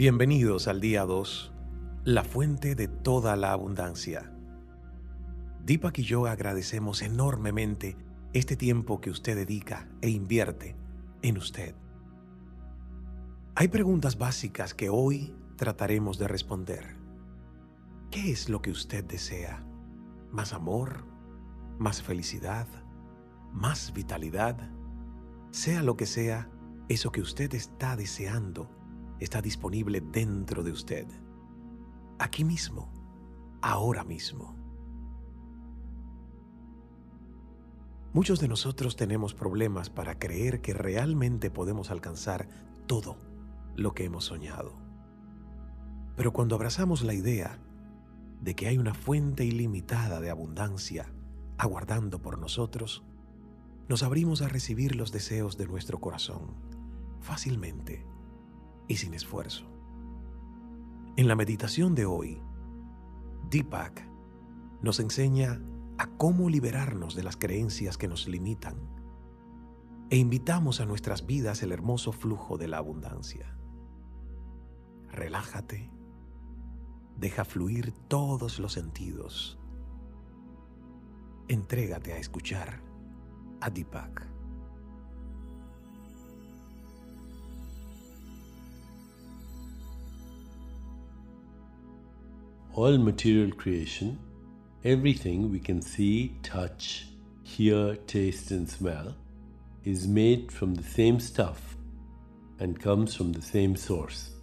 Bienvenidos al día 2, la fuente de toda la abundancia. Deepak y yo agradecemos enormemente este tiempo que usted dedica e invierte en usted. Hay preguntas básicas que hoy trataremos de responder. ¿Qué es lo que usted desea? ¿Más amor? ¿Más felicidad? ¿Más vitalidad? Sea lo que sea, eso que usted está deseando está disponible dentro de usted. Aquí mismo, ahora mismo. Muchos de nosotros tenemos problemas para creer que realmente podemos alcanzar todo lo que hemos soñado. Pero cuando abrazamos la idea de que hay una fuente ilimitada de abundancia aguardando por nosotros, nos abrimos a recibir los deseos de nuestro corazón fácilmente y sin esfuerzo. En la meditación de hoy, Deepak nos enseña a cómo liberarnos de las creencias que nos limitan e invitamos a nuestras vidas el hermoso flujo de la abundancia. Relájate, deja fluir todos los sentidos. Entrégate a escuchar a Deepak. All material creation, everything we can see, touch, hear, taste, and smell, is made from the same stuff and comes from the same source.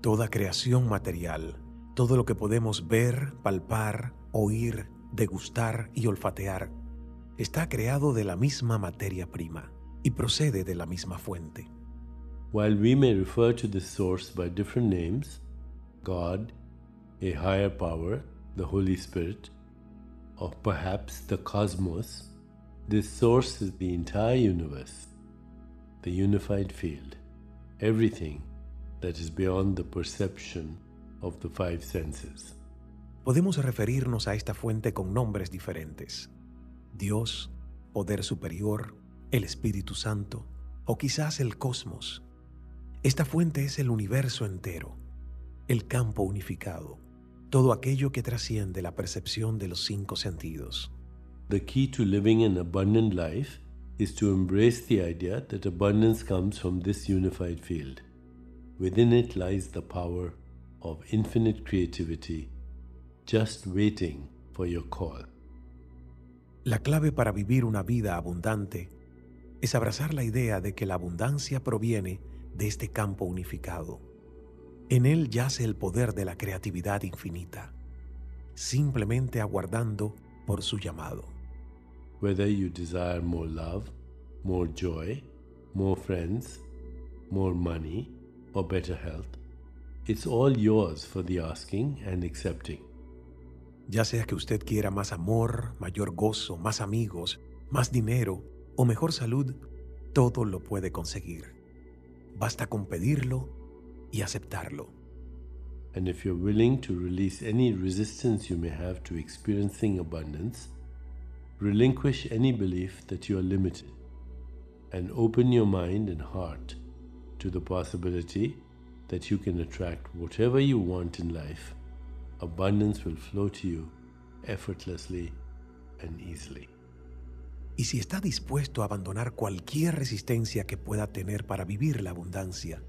Toda creación material, todo lo que podemos ver, palpar, oír, degustar y olfatear, está creado de la misma materia prima y procede de la misma fuente. While we may refer to this source by different names, God, a higher power, the Holy Spirit, or perhaps the cosmos, this source is the entire universe, the unified field, everything that is beyond the perception of the five senses. Podemos referirnos a esta fuente con nombres diferentes. Dios, poder superior, el Espíritu Santo o quizás el cosmos. Esta fuente es el universo entero, el campo unificado todo aquello que trasciende la percepción de los cinco sentidos. The key to living an abundant life is to embrace the idea that abundance comes from this unified field. Within it lies the power of infinite creativity, just waiting for your call. La clave para vivir una vida abundante es abrazar la idea de que la abundancia proviene de este campo unificado en él yace el poder de la creatividad infinita, simplemente aguardando por su llamado. Whether you desire more love, more joy, more friends, more money, or better health, it's all yours for the asking and accepting. Ya sea que usted quiera más amor, mayor gozo, más amigos, más dinero o mejor salud, todo lo puede conseguir. Basta con pedirlo y aceptarlo. And if you're willing to release any resistance you may have to experiencing abundance, relinquish any belief that you are limited, and open your mind and heart to the possibility that you can attract whatever you want in life. Abundance will flow to you effortlessly and easily. Y si está dispuesto a abandonar cualquier resistencia que pueda tener para vivir la abundancia,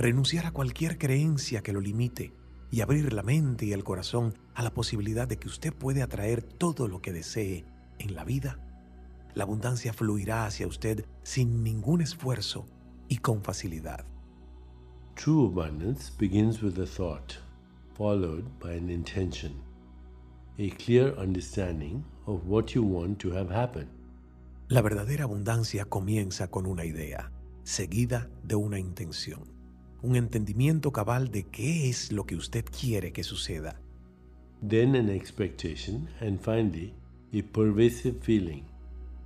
renunciar a cualquier creencia que lo limite y abrir la mente y el corazón a la posibilidad de que usted puede atraer todo lo que desee en la vida, la abundancia fluirá hacia usted sin ningún esfuerzo y con facilidad. True abundance begins with a thought, followed by an intention, a clear understanding of what you want to have happen. La verdadera abundancia comienza con una idea, seguida de una intención un entendimiento cabal de qué es lo que usted quiere que suceda. Then an expectation, and finally, a pervasive feeling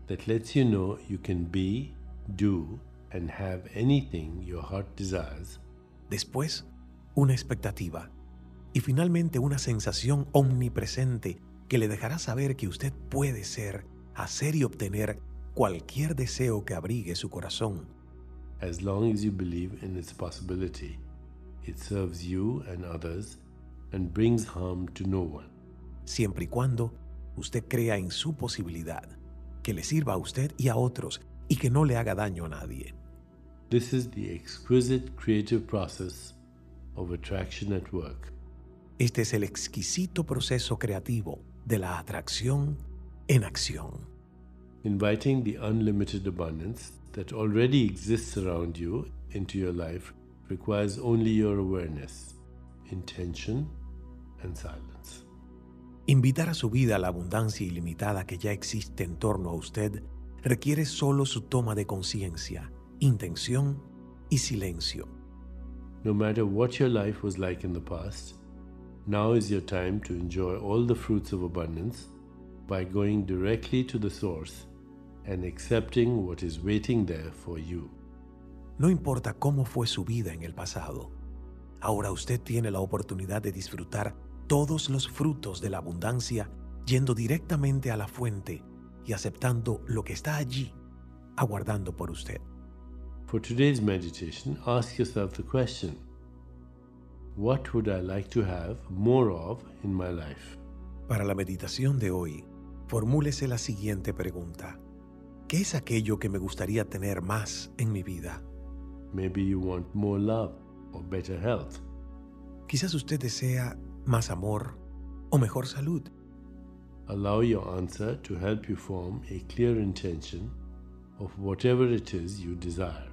that lets you know you can be, do, and have anything your heart desires. Después, una expectativa. Y finalmente una sensación omnipresente que le dejará saber que usted puede ser, hacer y obtener cualquier deseo que abrigue su corazón as long as you believe in its possibility. it serves you and others and brings harm to no one. Siempre y cuando usted crea en su posibilidad, que le sirva a usted y a otros y que no le haga daño a nadie. This is the exquisite creative process of attraction at work. Este es el exquisito proceso creativo de la atracción en acción. Inviting the unlimited abundance that already exists around you into your life requires only your awareness, intention, and silence. Invitar a su vida la abundancia ilimitada que ya existe en torno a usted requiere solo su toma de conciencia, intención y silencio. No matter what your life was like in the past, now is your time to enjoy all the fruits of abundance by going directly to the source and accepting what is waiting there for you. No importa cómo fue su vida en el pasado, ahora usted tiene la oportunidad de disfrutar todos los frutos de la abundancia yendo directamente a la fuente y aceptando lo que está allí, aguardando por usted. For today's meditation, ask yourself the question What would I like to have more of in my life? Para la meditación de hoy, formúlese la siguiente pregunta. ¿Qué es aquello que me gustaría tener más en mi vida? Maybe you want more love or better health. Quizás usted desea más amor o mejor salud. Allow your answer to help you form a clear intention of whatever it is you desire.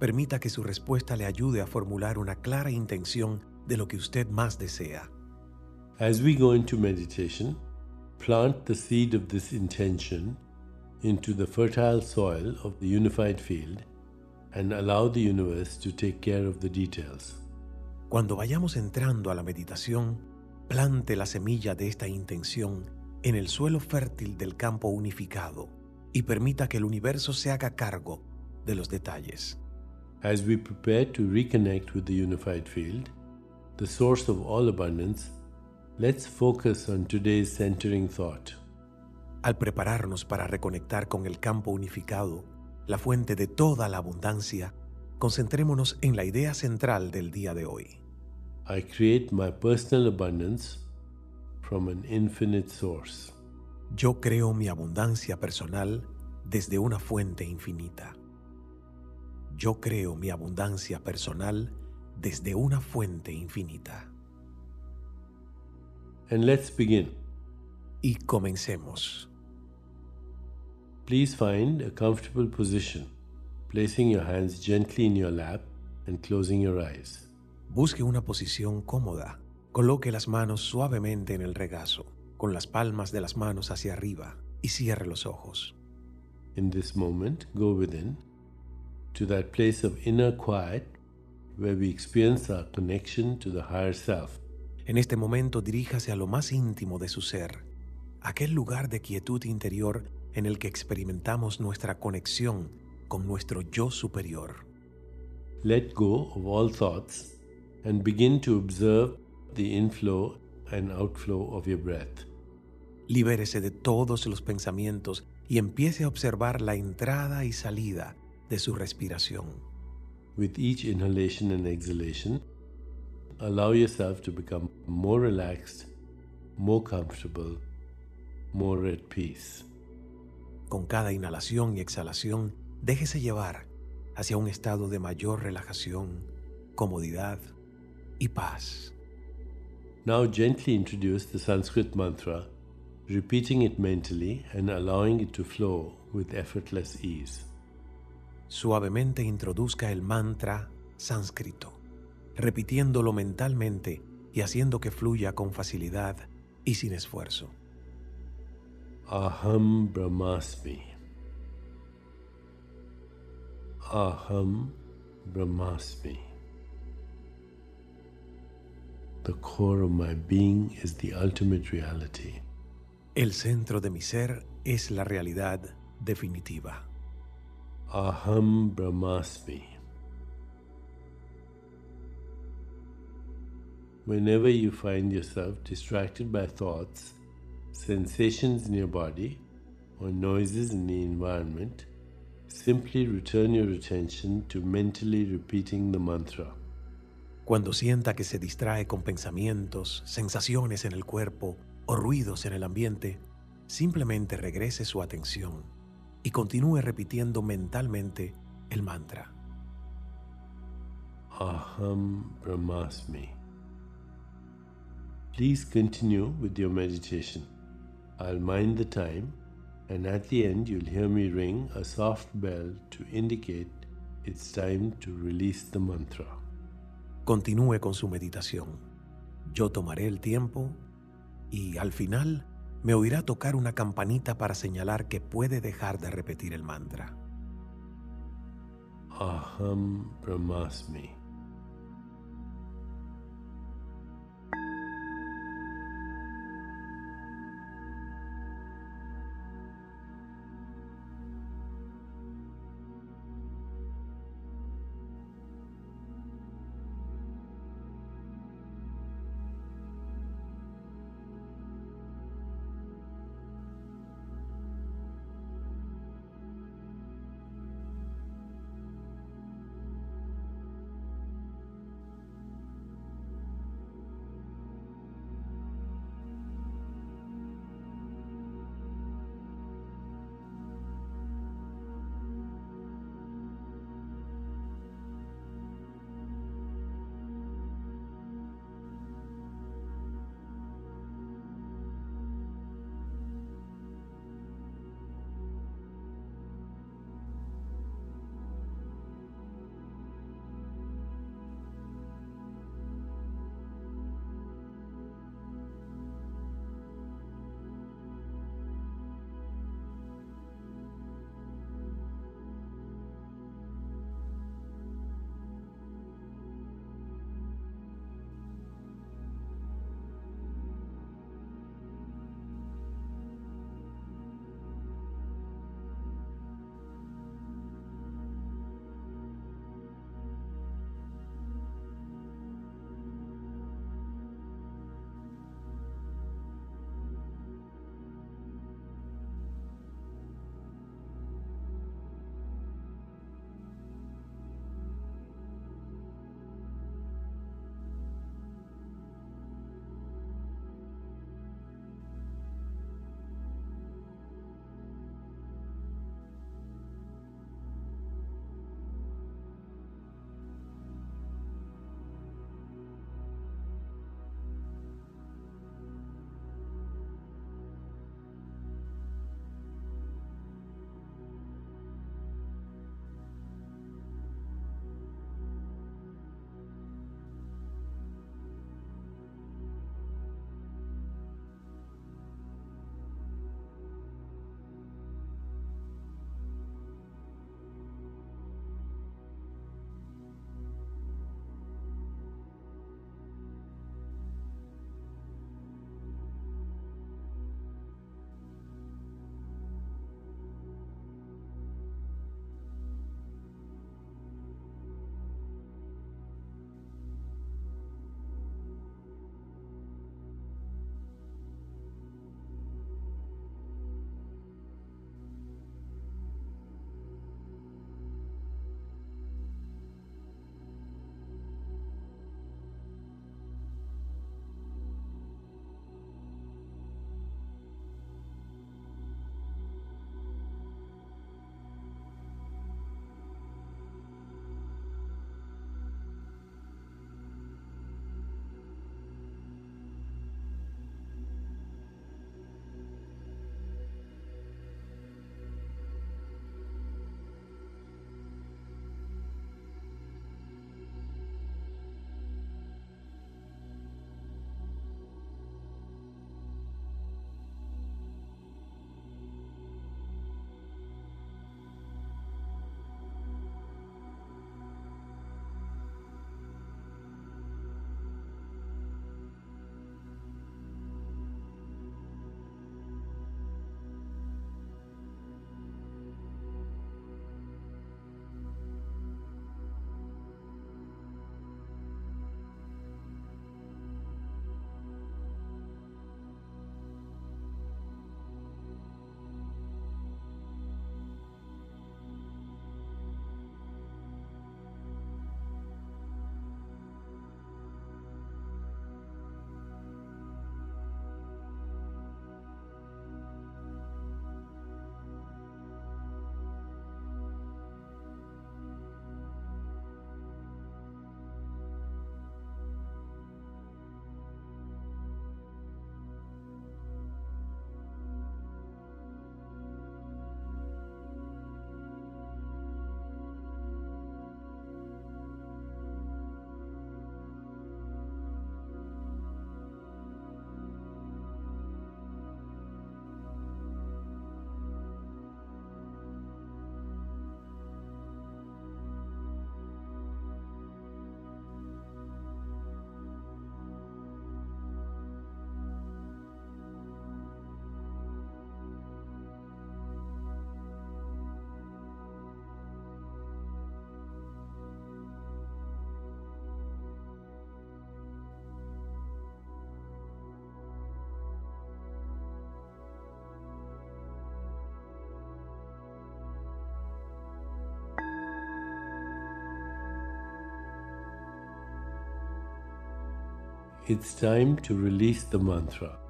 Permita que su respuesta le ayude a formular una clara intención de lo que usted más desea. As we go into meditation, plant the seed of this intention into the fertile soil of the unified field and allow the universe to take care of the details. Cuando vayamos entrando a la meditación, plante la semilla de esta intención en el suelo fértil del campo unificado y permita que el universo se haga cargo de los detalles. As we prepare to reconnect with the unified field, the source of all abundance, let's focus on today's centering thought. Al prepararnos para reconectar con el campo unificado, la fuente de toda la abundancia, concentrémonos en la idea central del día de hoy. I create my personal abundance from an infinite source. Yo creo mi abundancia personal desde una fuente infinita. Yo creo mi abundancia personal desde una fuente infinita. And let's begin. Y comencemos. Please find a comfortable position, placing your hands gently in your lap and closing your eyes. Busque una posición cómoda. Coloque las manos suavemente en el regazo, con las palmas de las manos hacia arriba, y cierre los ojos. In this moment, go within to that place of inner quiet where we experience our connection to the higher self. En este momento diríjase a lo más íntimo de su ser, aquel lugar de quietud interior en el que experimentamos nuestra conexión con nuestro yo superior. Let go of all thoughts and begin to observe the inflow and outflow of your breath. Libérese de todos los pensamientos y empiece a observar la entrada y salida de su respiración. With each inhalation and exhalation, allow yourself to become more relaxed, more comfortable, more at peace. Con cada inhalación y exhalación, déjese llevar hacia un estado de mayor relajación, comodidad y paz. Now gently introduce the Sanskrit mantra, repeating it mentally and allowing it to flow with effortless ease. Suavemente introduzca el mantra sánscrito, repitiéndolo mentalmente y haciendo que fluya con facilidad y sin esfuerzo. Aham Brahmasmi. Aham Brahmasmi. The core of my being is the ultimate reality. El centro de mi ser es la realidad definitiva. Aham Brahmasmi. Whenever you find yourself distracted by thoughts, sensations in your body, or noises in the environment, simply return your attention to mentally repeating the mantra. Cuando sienta que se distrae con pensamientos, sensaciones en el cuerpo o ruidos en el ambiente, simplemente regrese su atención y continúe repitiendo mentalmente el mantra. Aham Brahmasmi. Please continue with your meditation. I'll mind the time, and at the end, you'll hear me ring a soft bell to indicate it's time to release the mantra. Continúe con su meditación. Yo tomaré el tiempo y al final me oirá tocar una campanita para señalar que puede dejar de repetir el mantra. Aham Brahmasmi. It's time to release the mantra.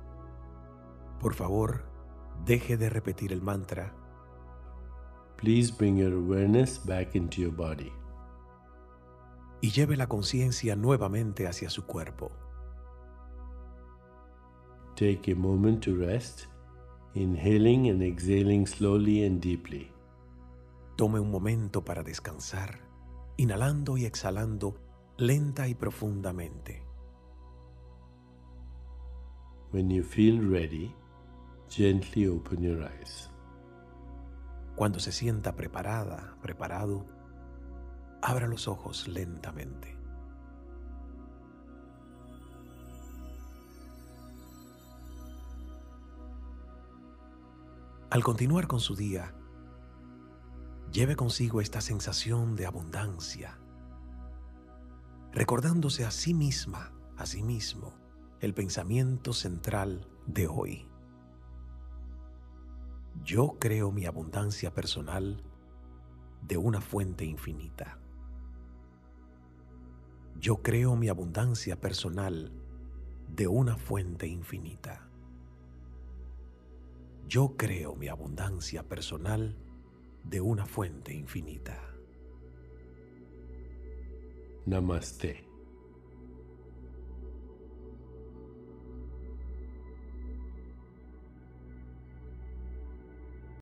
Por favor, deje de repetir el mantra. Please bring your awareness back into your body. Y lleve la conciencia nuevamente hacia su cuerpo. Take a moment to rest, inhaling and exhaling slowly and deeply. Tome un momento para descansar, inhalando y exhalando lenta y profundamente. When you feel ready, gently open your eyes. Cuando se sienta preparada, preparado, abra los ojos lentamente. Al continuar con su día, lleve consigo esta sensación de abundancia, recordándose a sí misma, a sí mismo, el pensamiento central de hoy. Yo creo mi abundancia personal de una fuente infinita. Yo creo mi abundancia personal de una fuente infinita. Yo creo mi abundancia personal de una fuente infinita. Namaste.